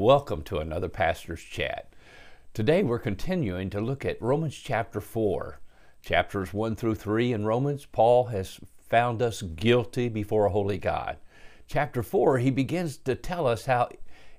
Welcome to another Pastor's Chat. Today we're continuing to look at Romans chapter 4. Chapters 1 through 3 in Romans, Paul has found us guilty before a holy God. Chapter 4, he begins to tell us how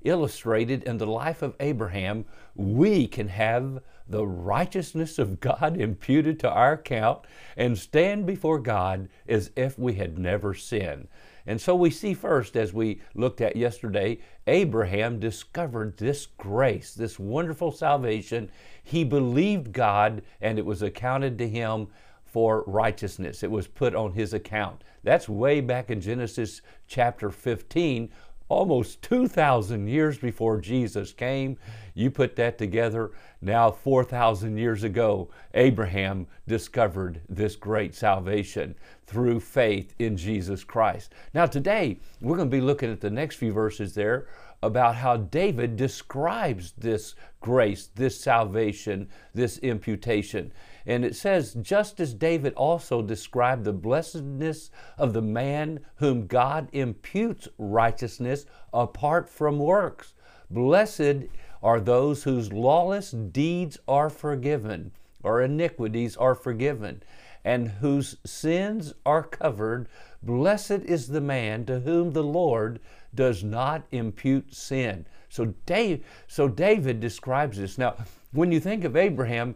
illustrated in the life of Abraham, we can have the righteousness of God imputed to our account and stand before God as if we had never sinned. And so we see first, as we looked at yesterday, Abraham discovered this grace, this wonderful salvation. He believed God, and it was accounted to him for righteousness. It was put on his account. That's way back in Genesis chapter 15, almost 2,000 years before Jesus came. You put that together, now 4,000 years ago, Abraham discovered this great salvation through faith in Jesus Christ. Now, today, we're going to be looking at the next few verses there about how David describes this grace, this salvation, this imputation. And it says, just as David also described the blessedness of the man whom God imputes righteousness apart from works. Blessed are those whose lawless deeds are forgiven, or iniquities are forgiven, and whose sins are covered. Blessed is the man to whom the Lord does not impute sin. So Dave, so David describes this. Now, when you think of Abraham,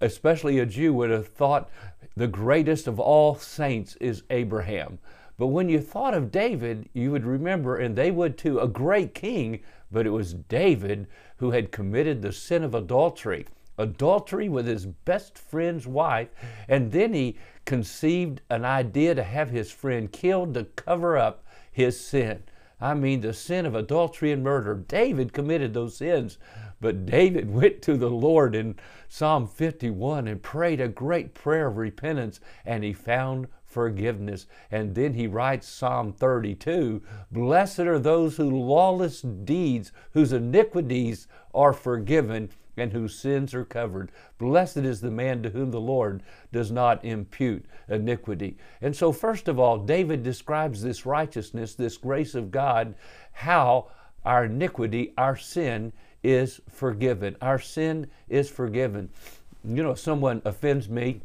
especially a Jew, would have thought the greatest of all saints is Abraham. But when you thought of David, you would remember, and they would too, a great king, but it was David who had committed the sin of adultery. Adultery with his best friend's wife, and then he conceived an idea to have his friend killed to cover up his sin. I mean, the sin of adultery and murder. David committed those sins, but David went to the Lord in Psalm 51 and prayed a great prayer of repentance, and he found forgiveness. And then he writes Psalm 32 Blessed are those whose lawless deeds, whose iniquities are forgiven, and whose sins are covered. Blessed is the man to whom the Lord does not impute iniquity. And so, first of all, David describes this righteousness, this grace of God, how our iniquity, our sin, is forgiven. Our sin is forgiven. You know, if someone offends me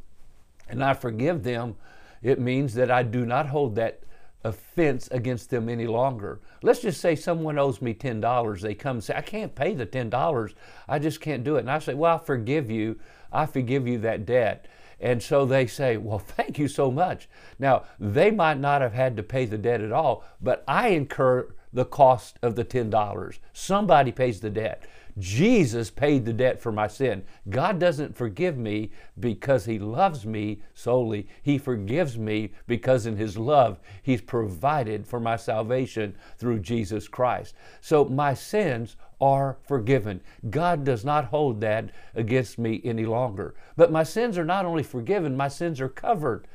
and I forgive them, it means that I do not hold that offense against them any longer. Let's just say someone owes me $10. They come and say, I can't pay the $10. I just can't do it. And I say, Well, I forgive you. I forgive you that debt. And so they say, Well, thank you so much. Now, they might not have had to pay the debt at all, but I incur the cost of the $10. Somebody pays the debt. Jesus paid the debt for my sin. God doesn't forgive me because He loves me solely. He forgives me because in His love He's provided for my salvation through Jesus Christ. So my sins are forgiven. God does not hold that against me any longer. But my sins are not only forgiven, my sins are covered.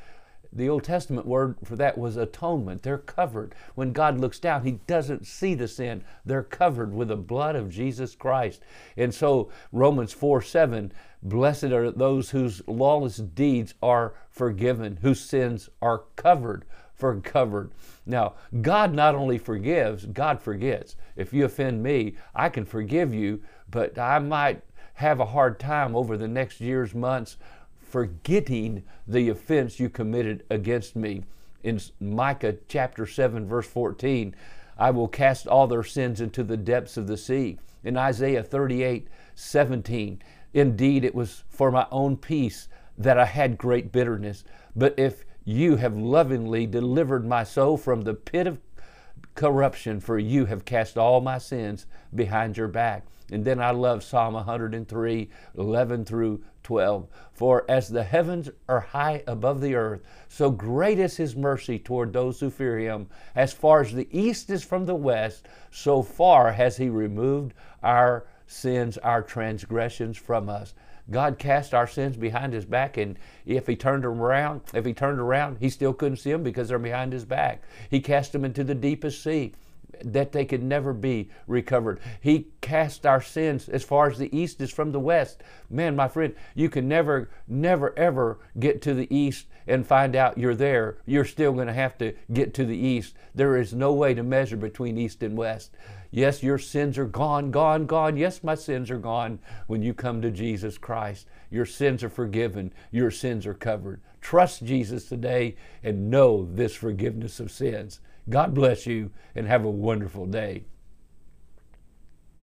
The Old Testament word for that was atonement. They're covered. When God looks down, He doesn't see the sin. They're covered with the blood of Jesus Christ. And so, Romans 4 7, blessed are those whose lawless deeds are forgiven, whose sins are covered. For covered. Now, God not only forgives, God forgets. If you offend me, I can forgive you, but I might have a hard time over the next years, months, forgetting the offense you committed against me. In Micah chapter 7, verse 14, I will cast all their sins into the depths of the sea. In Isaiah 38, 17, indeed it was for my own peace that I had great bitterness. But if you have lovingly delivered my soul from the pit of corruption, for you have cast all my sins behind your back. And then I love Psalm 103, 11 through 12. For as the heavens are high above the earth, so great is his mercy toward those who fear him. As far as the east is from the west, so far has he removed our sins, our transgressions from us. God cast our sins behind his back, and if he turned them around, if he turned around, he still couldn't see them because they're behind his back. He cast them into the deepest sea that they could never be recovered. He cast our sins as far as the east is from the west. Man, my friend, you can never, never, ever get to the east and find out you're there. You're still going to have to get to the east. There is no way to measure between east and west. Yes, your sins are gone, gone, gone. Yes, my sins are gone when you come to Jesus Christ. Your sins are forgiven, your sins are covered. Trust Jesus today and know this forgiveness of sins. God bless you and have a wonderful day.